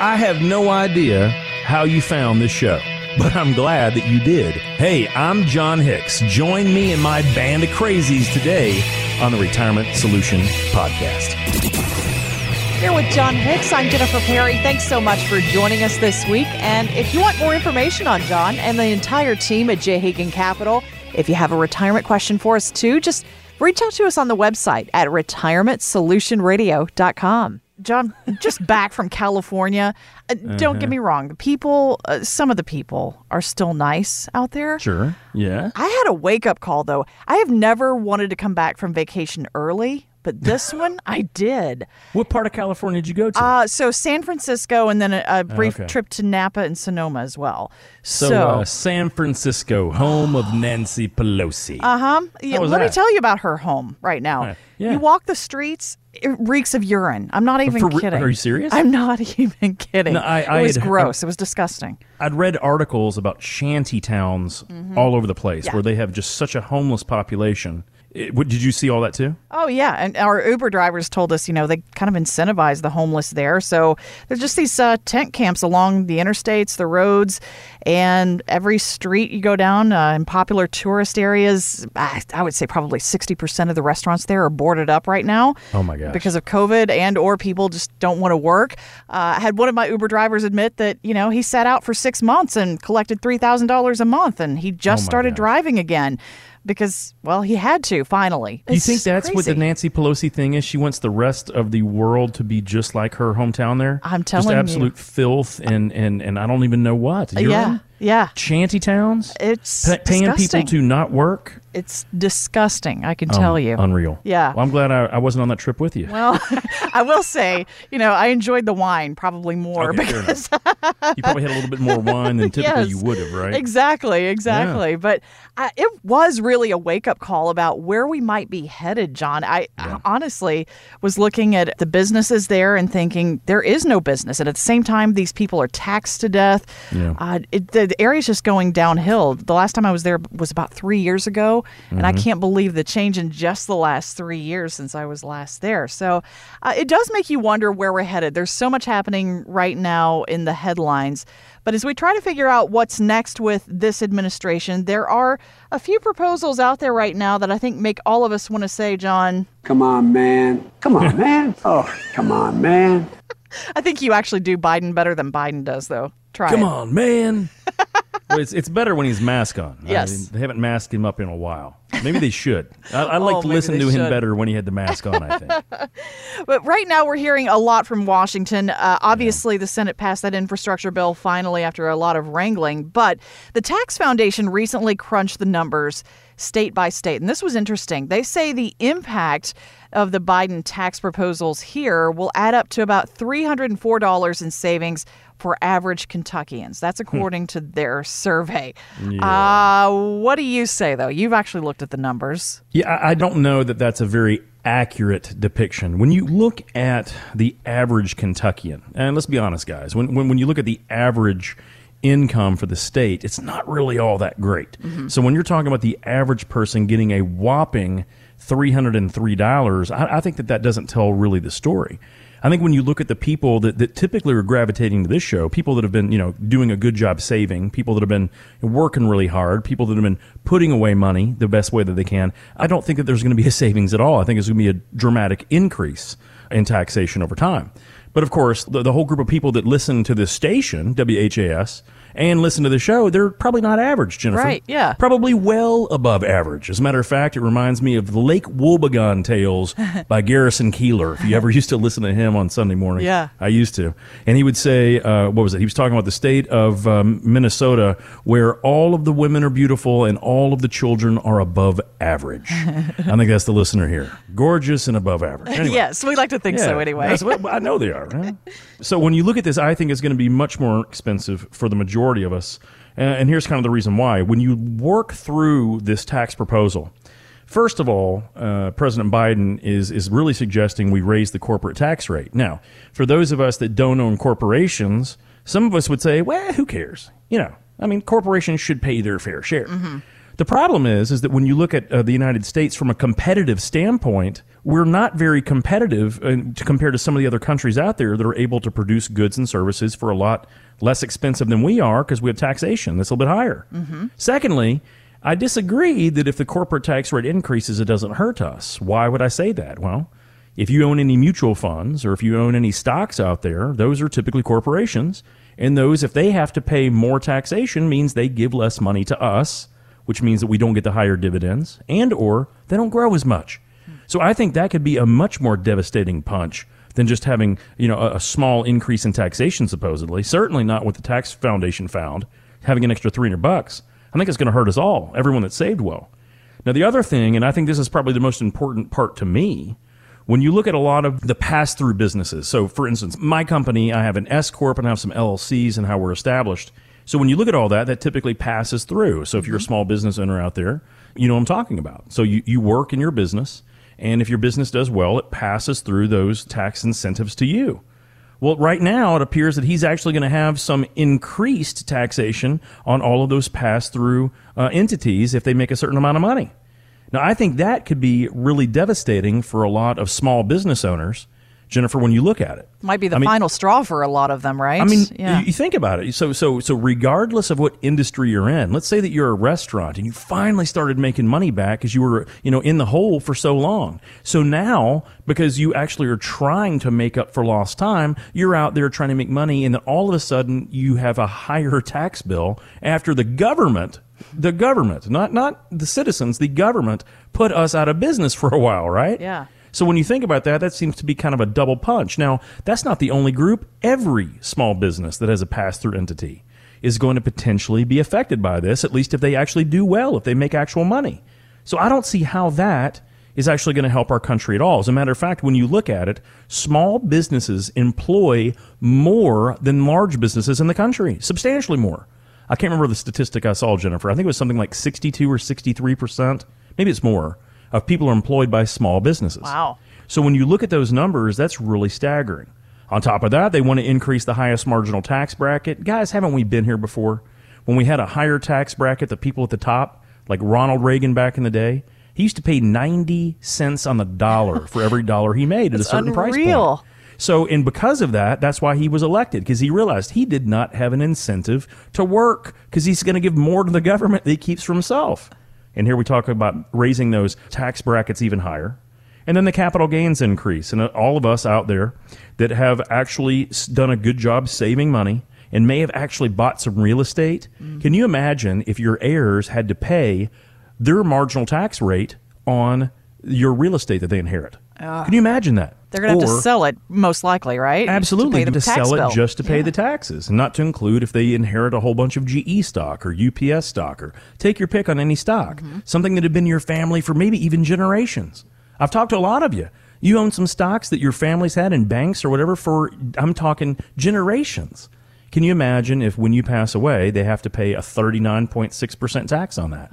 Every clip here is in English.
I have no idea how you found this show, but I'm glad that you did. Hey, I'm Jon Hicks. Join me and my band of crazies today on the Retirement Solution Podcast. Here with Jon Hicks, I'm Jennifer Perry. Thanks so much for joining us this week. And if you want more information on Jon and the entire team at J. Hagan Capital, if you have a retirement question for us too, just reach out to us on the website at retirementsolutionradio.com. Jon, just back from California. Uh, Don't Uh-huh. get me wrong. The people, uh, some of the people are still nice out there. Sure. Yeah. I had a wake up call though. I have never wanted to come back from vacation early, but this one I did. What part of California did you go to? Uh, so San Francisco, and then a, a brief okay. trip to Napa and Sonoma as well. so, So, uh, San Francisco, home of Nancy Pelosi. uh huh. Yeah, let me tell you about her home right now. Right. Yeah. You walk the streets, it reeks of urine. I'm not even For kidding. are you serious? I'm not even kidding. No, I- I it was had- gross. it was disgusting. I'd read articles about shanty towns all over the place Mm-hmm. Yeah. where they have just such a homeless population. It- what, did you see all that too? Oh yeah, and our Uber drivers told us, you know, they kind of incentivize the homeless there. So there's just these uh, tent camps along the interstates, the roads, and every street you go down uh, in popular tourist areas. I, I would say probably 60% of the restaurants there are boarded up right now. Oh, my gosh. Because of COVID and or people just don't want to work. Uh, I had one of my Uber drivers admit that you know he sat out for six months and collected three thousand dollars a month, and he just Oh, started gosh. driving again. Because well, he had to finally. Do you think that's what the. Nancy Pelosi thing is? She wants the rest of the world to be just like her hometown there. I'm just telling you. absolute filth and and and I don't even know what. Urine? Yeah, yeah. Shanty towns. It's Pa- paying people to not work. It's disgusting. I can tell Um, you. unreal. Yeah. Well, I'm glad I, I wasn't on that trip with you. well, I will say, you know, I enjoyed the wine probably more Okay, because you probably had a little bit more wine than typically Yes. you would have, right? Exactly, exactly. But I, it was really a wake up call about where we might be headed, Jon. I, I honestly was looking at the businesses there and thinking there is no business. And at the same time, these people are taxed to death. Yeah. Uh, it, the, the area's just going downhill. The last time I was there was about three years ago. And I can't believe the change in just the last three years since I was last there. So uh, it does make you wonder where we're headed. There's so much happening right now in the headlines. But as we try to figure out what's next with this administration, there are a few proposals out there right now that I think make all of us want to say, Jon, Come on, man. Come on, man. Oh, come on, man. I think you actually do Biden better than Biden does, though. Try Come it. on, man. well, it's, it's better when he's mask on. I Yes. mean, they haven't masked him up in a while. Maybe they should. I, I'd like Oh, to listen to him should. better when he had the mask on, I think. But right now, we're hearing a lot from Washington. Uh, obviously, the Senate passed that infrastructure bill finally after a lot of wrangling. But the Tax Foundation recently crunched the numbers state by state. And this was interesting. They say the impact of the Biden tax proposals here will add up to about $304 in savings for average Kentuckians. That's according to their survey. Uh, what do you say, though? You've actually looked at the numbers. Yeah, I don't know that that's a very accurate depiction. When you look at the average Kentuckian, and let's be honest, guys, when, when, when you look at the average income for the state, it's not really all that great. So when you're talking about the average person getting a whopping $303, I, I think that that doesn't tell really the story. I think when you look at the people that, that typically are gravitating to this show, people that have been, you know, doing a good job saving, people that have been working really hard, people that have been putting away money the best way that they can, I don't think that there's going to be a savings at all. I think it's going to be a dramatic increase in taxation over time. But of course, the, the whole group of people that listen to this station, WHAS, and listen to the show, they're probably not average, Jennifer. Right, yeah. Probably well above average. As a matter of fact, it reminds me of the Lake Wobegon Tales by Garrison Keillor. If you ever used to listen to him on Sunday morning, Yeah. I used to. And he would say, uh, what was it? He was talking about the state of um, Minnesota where all of the women are beautiful and all of the children are above average. I think that's the listener here. Gorgeous and above average. Anyway. Yes, we like to think so anyway. I know they are. So when you look at this, I think it's going to be much more expensive for the majority of us. And, here's kind of the reason why. When you work through this tax proposal, first of all, uh, President Biden is is really suggesting we raise the corporate tax rate. Now, for those of us that don't own corporations, some of us would say, "Well, who cares?" You know, I mean, corporations should pay their fair share. The problem is, is that when you look at uh, the United States from a competitive standpoint, we're not very competitive uh, to compare to some of the other countries out there that are able to produce goods and services for a lot less expensive than we are because we have taxation that's a little bit higher. Secondly, I disagree that if the corporate tax rate increases, it doesn't hurt us. Why would I say that? Well, if you own any mutual funds or if you own any stocks out there, those are typically corporations. And those, if they have to pay more taxation, means they give less money to us, which means that we don't get the higher dividends and or they don't grow as much. So I think that could be a much more devastating punch than just having, you know, a, a small increase in taxation supposedly. Certainly not what the tax foundation found, having an extra 300 bucks. I think it's going to hurt us all, everyone that saved well. Now the other thing, and I think this is probably the most important part to me, when you look at a lot of the pass through businesses. So, for instance, my company, I have an S corp and I have some LLCs and how we're established. So, when you look at all that, that typically passes through. So, if you're a small business owner out there, you know what I'm talking about. So, you, you work in your business, and if your business does well, it passes through those tax incentives to you. Well, right now it appears that he's actually going to have some increased taxation on all of those pass through uh, entities if they make a certain amount of money. Now, I think that could be really devastating for a lot of small business owners, Jennifer, when you look at it. Might be the I mean- final straw for a lot of them, right? I mean, yeah. you, you think about it. So, so, so, regardless of what industry you're in, let's say that you're a restaurant and you finally started making money back because you were, you know, in the hole for so long. So now, because you actually are trying to make up for lost time, you're out there trying to make money, and then all of a sudden you have a higher tax bill after the government, the government, not not the citizens, the government put us out of business for a while, right? Yeah. So when you think about that, that seems to be kind of a double punch. Now, that's not the only group. Every small business that has a pass through entity is going to potentially be affected by this, at least if they actually do well, if they make actual money. So I don't see how that is actually going to help our country at all. As a matter of fact, when you look at it, small businesses employ more than large businesses in the country, substantially more. I can't remember the statistic I saw, Jennifer. I think it was something like 62 or 63%, maybe it's more, of people are employed by small businesses. Wow. So when you look at those numbers, that's really staggering. On top of that, they want to increase the highest marginal tax bracket. Guys, haven't we been here before? When we had a higher tax bracket, the people at the top, like Ronald Reagan back in the day, he used to pay 90 cents on the dollar for every dollar he made at a certain price unreal. point. So, and because of that, that's why he was elected because he realized he did not have an incentive to work because he's going to give more to the government that he keeps for himself. And here we talk about raising those tax brackets even higher. And then the capital gains increase. And uh, all of us out there that have actually done a good job saving money and may have actually bought some real estate. Can you imagine if your heirs had to pay their marginal tax rate on your real estate that they inherit? Can you imagine that? They're going to have to sell it, most likely, right? Absolutely, To, to sell bill. it just to pay Yeah. the taxes, and not to include if they inherit a whole bunch of GE stock or UPS stock or take your pick on any stock, Mm-hmm. something that had been in your family for maybe even generations. I've talked to a lot of you. You own some stocks that your family's had in banks or whatever for I'm talking generations. Can you imagine if when you pass away they have to pay a 39.6% tax on that?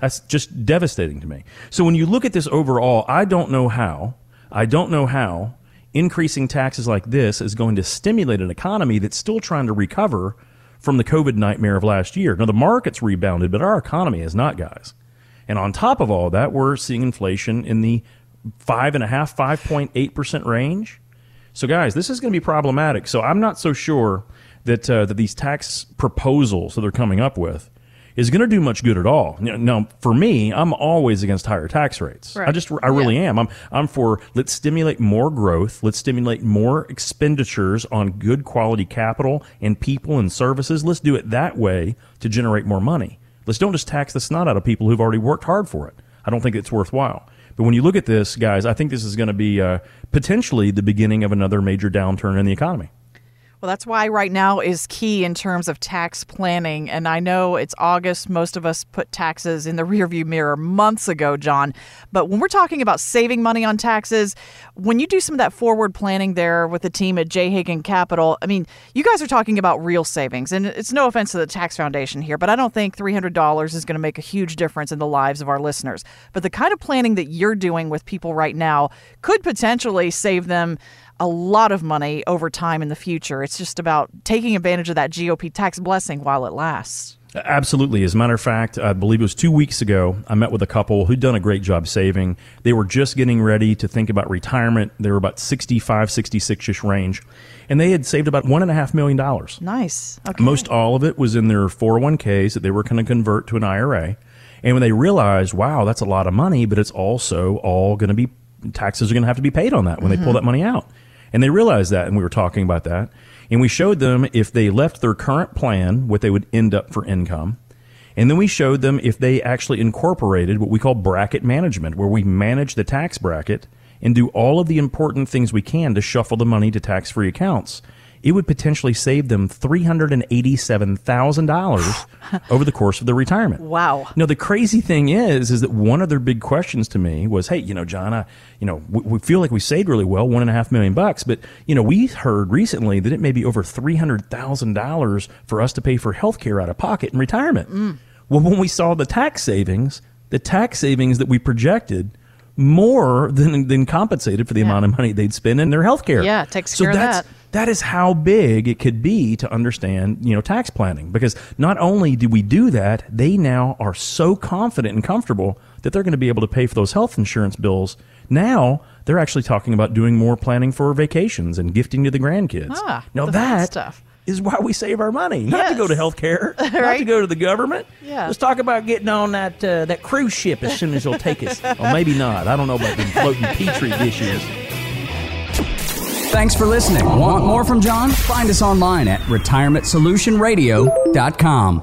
That's just devastating to me. So when you look at this overall, I don't know how, I don't know how increasing taxes like this is going to stimulate an economy that's still trying to recover from the COVID nightmare of last year. Now, the market's rebounded, but our economy has not, guys. And on top of all that, we're seeing inflation in the five and a half, five point eight percent range. So, guys, this is going to be problematic. So, I'm not so sure that uh, that these tax proposals that they're coming up with is going to do much good at all. Now, for me, I'm always against higher tax rates. I just, I really am. I'm, I'm for let's stimulate more growth. Let's stimulate more expenditures on good quality capital and people and services. Let's do it that way to generate more money. Let's don't just tax the snot out of people who've already worked hard for it. I don't think it's worthwhile. But when you look at this, guys, I think this is going to be uh, potentially the beginning of another major downturn in the economy. Well, that's why right now is key in terms of tax planning. And I know it's August. Most of us put taxes in the rearview mirror months ago, Jon. But when we're talking about saving money on taxes, when you do some of that forward planning there with the team at J. Hagan Capital, I mean, you guys are talking about real savings. And it's no offense to the Tax Foundation here, but I don't think $300 is going to make a huge difference in the lives of our listeners. But the kind of planning that you're doing with people right now could potentially save them a lot of money over time in the future. It's just about taking advantage of that GOP tax blessing while it lasts. Absolutely. As a matter of fact, I believe it was two weeks ago, I met with a couple who'd done a great job saving. They were just getting ready to think about retirement. They were about 65, 66 ish range. And they had saved about $1.5 million. Nice. Okay. Most all of it was in their 401ks that they were going to convert to an IRA. And when they realized, wow, that's a lot of money, but it's also all going to be taxes are going to have to be paid on that when they pull mm-hmm. that money out. And they realized that, and we were talking about that. And we showed them if they left their current plan, what they would end up for income. And then we showed them if they actually incorporated what we call bracket management, where we manage the tax bracket and do all of the important things we can to shuffle the money to tax free accounts. It would potentially save them $387,000 over the course of their retirement. Wow. Now the crazy thing is, is that one of their big questions to me was, "Hey, you know, Jon, I, you know, we, we feel like we saved really well, one and a half million bucks, but you know, we heard recently that it may be over three hundred thousand dollars for us to pay for health care out of pocket in retirement." Mm. Well, when we saw the tax savings, the tax savings that we projected more than than compensated for the Yeah. amount of money they'd spend in their health care. Yeah, takes so care of that's, that. that is how big it could be to understand, you know, tax planning. Because not only do we do that, they now are so confident and comfortable that they're going to be able to pay for those health insurance bills. Now they're actually talking about doing more planning for vacations and gifting to the grandkids. Ah, now that stuff. Is why we save our money, not to go to Yes. health care, not to go to the government. Yeah. Let's talk about getting on that uh, that cruise ship as soon as they'll take us. or maybe not. I don't know about the floating petri dishes. Thanks for listening. Want more from Jon? Find us online at retirementsolutionradio.com.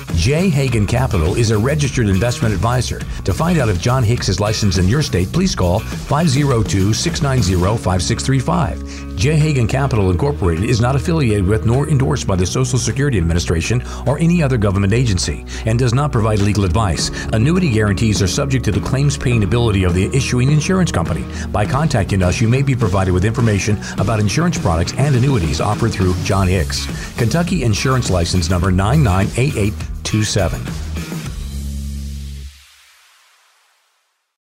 J. Hagan Capital is a registered investment advisor. To find out if Jon Hicks is licensed in your state, please call 502 690 5635. J. Hagan Capital Incorporated is not affiliated with nor endorsed by the Social Security Administration or any other government agency and does not provide legal advice. Annuity guarantees are subject to the claims paying ability of the issuing insurance company. By contacting us, you may be provided with information about insurance products and annuities offered through Jon Hicks. Kentucky Insurance License Number 998827.